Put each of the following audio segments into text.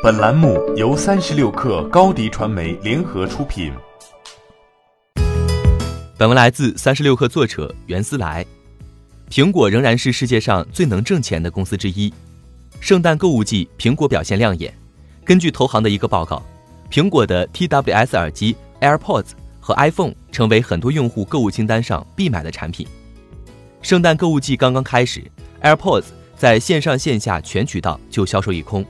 本栏目由三十六克高低传媒联合出品。本文来自三十六克作者袁思来。苹果仍然是世界上最能挣钱的公司之一。圣诞购物季，苹果表现亮眼。根据投行的一个报告，苹果的 TWS 耳机 AirPods 和 iPhone 成为很多用户购物清单上必买的产品。圣诞购物季刚刚开始，AirPods 在线上线下全渠道就销售一空，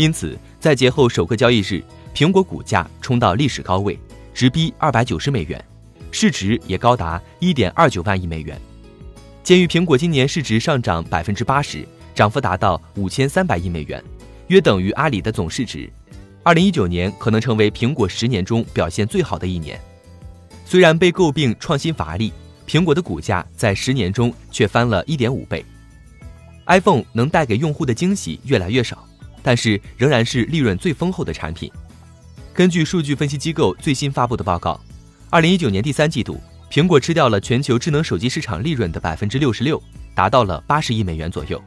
因此在节后首个交易日，苹果股价冲到历史高位，直逼二百九十美元，市值也高达一点二九万亿美元。鉴于苹果今年市值上涨百分之八十，涨幅达到五千三百亿美元，约等于阿里的总市值。二零一九年可能成为苹果十年中表现最好的一年。虽然被诟病创新乏力，苹果的股价在十年中却翻了一点五倍。iPhone 能带给用户的惊喜越来越少，但是仍然是利润最丰厚的产品。根据数据分析机构最新发布的报告，二零一九年第三季度。苹果吃掉了全球智能手机市场利润的百分之六十六，达到了八十亿美元左右。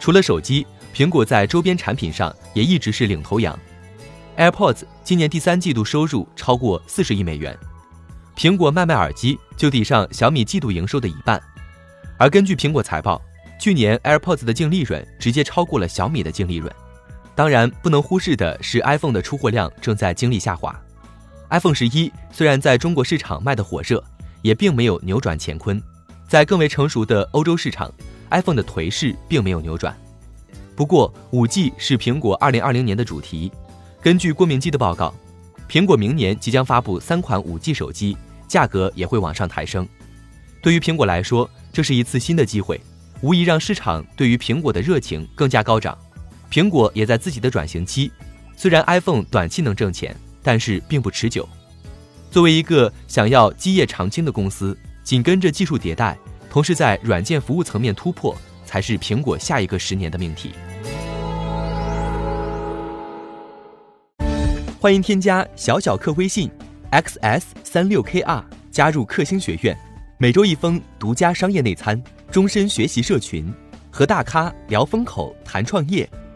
除了手机，苹果在周边产品上也一直是领头羊。AirPods 今年第三季度收入超过四十亿美元，苹果卖卖耳机就抵上小米季度营收的一半。而根据苹果财报，去年 AirPods 的净利润直接超过了小米的净利润。当然，不能忽视的是 iPhone 的出货量正在经历下滑。iPhone 十一虽然在中国市场卖得火热。也并没有扭转乾坤，在更为成熟的欧洲市场，iPhone 的颓势并没有扭转。不过，5G 是苹果2020年的主题。根据郭明基的报告，苹果明年即将发布三款 5G 手机，价格也会往上抬升。对于苹果来说，这是一次新的机会，无疑让市场对于苹果的热情更加高涨。苹果也在自己的转型期，虽然 iPhone 短期能挣钱，但是并不持久。作为一个想要基业长青的公司，紧跟着技术迭代，同时在软件服务层面突破，才是苹果下一个十年的命题。欢迎添加小小客微信，xs 三六 kr，加入克星学院，每周一封独家商业内参，终身学习社群，和大咖聊风口谈创业，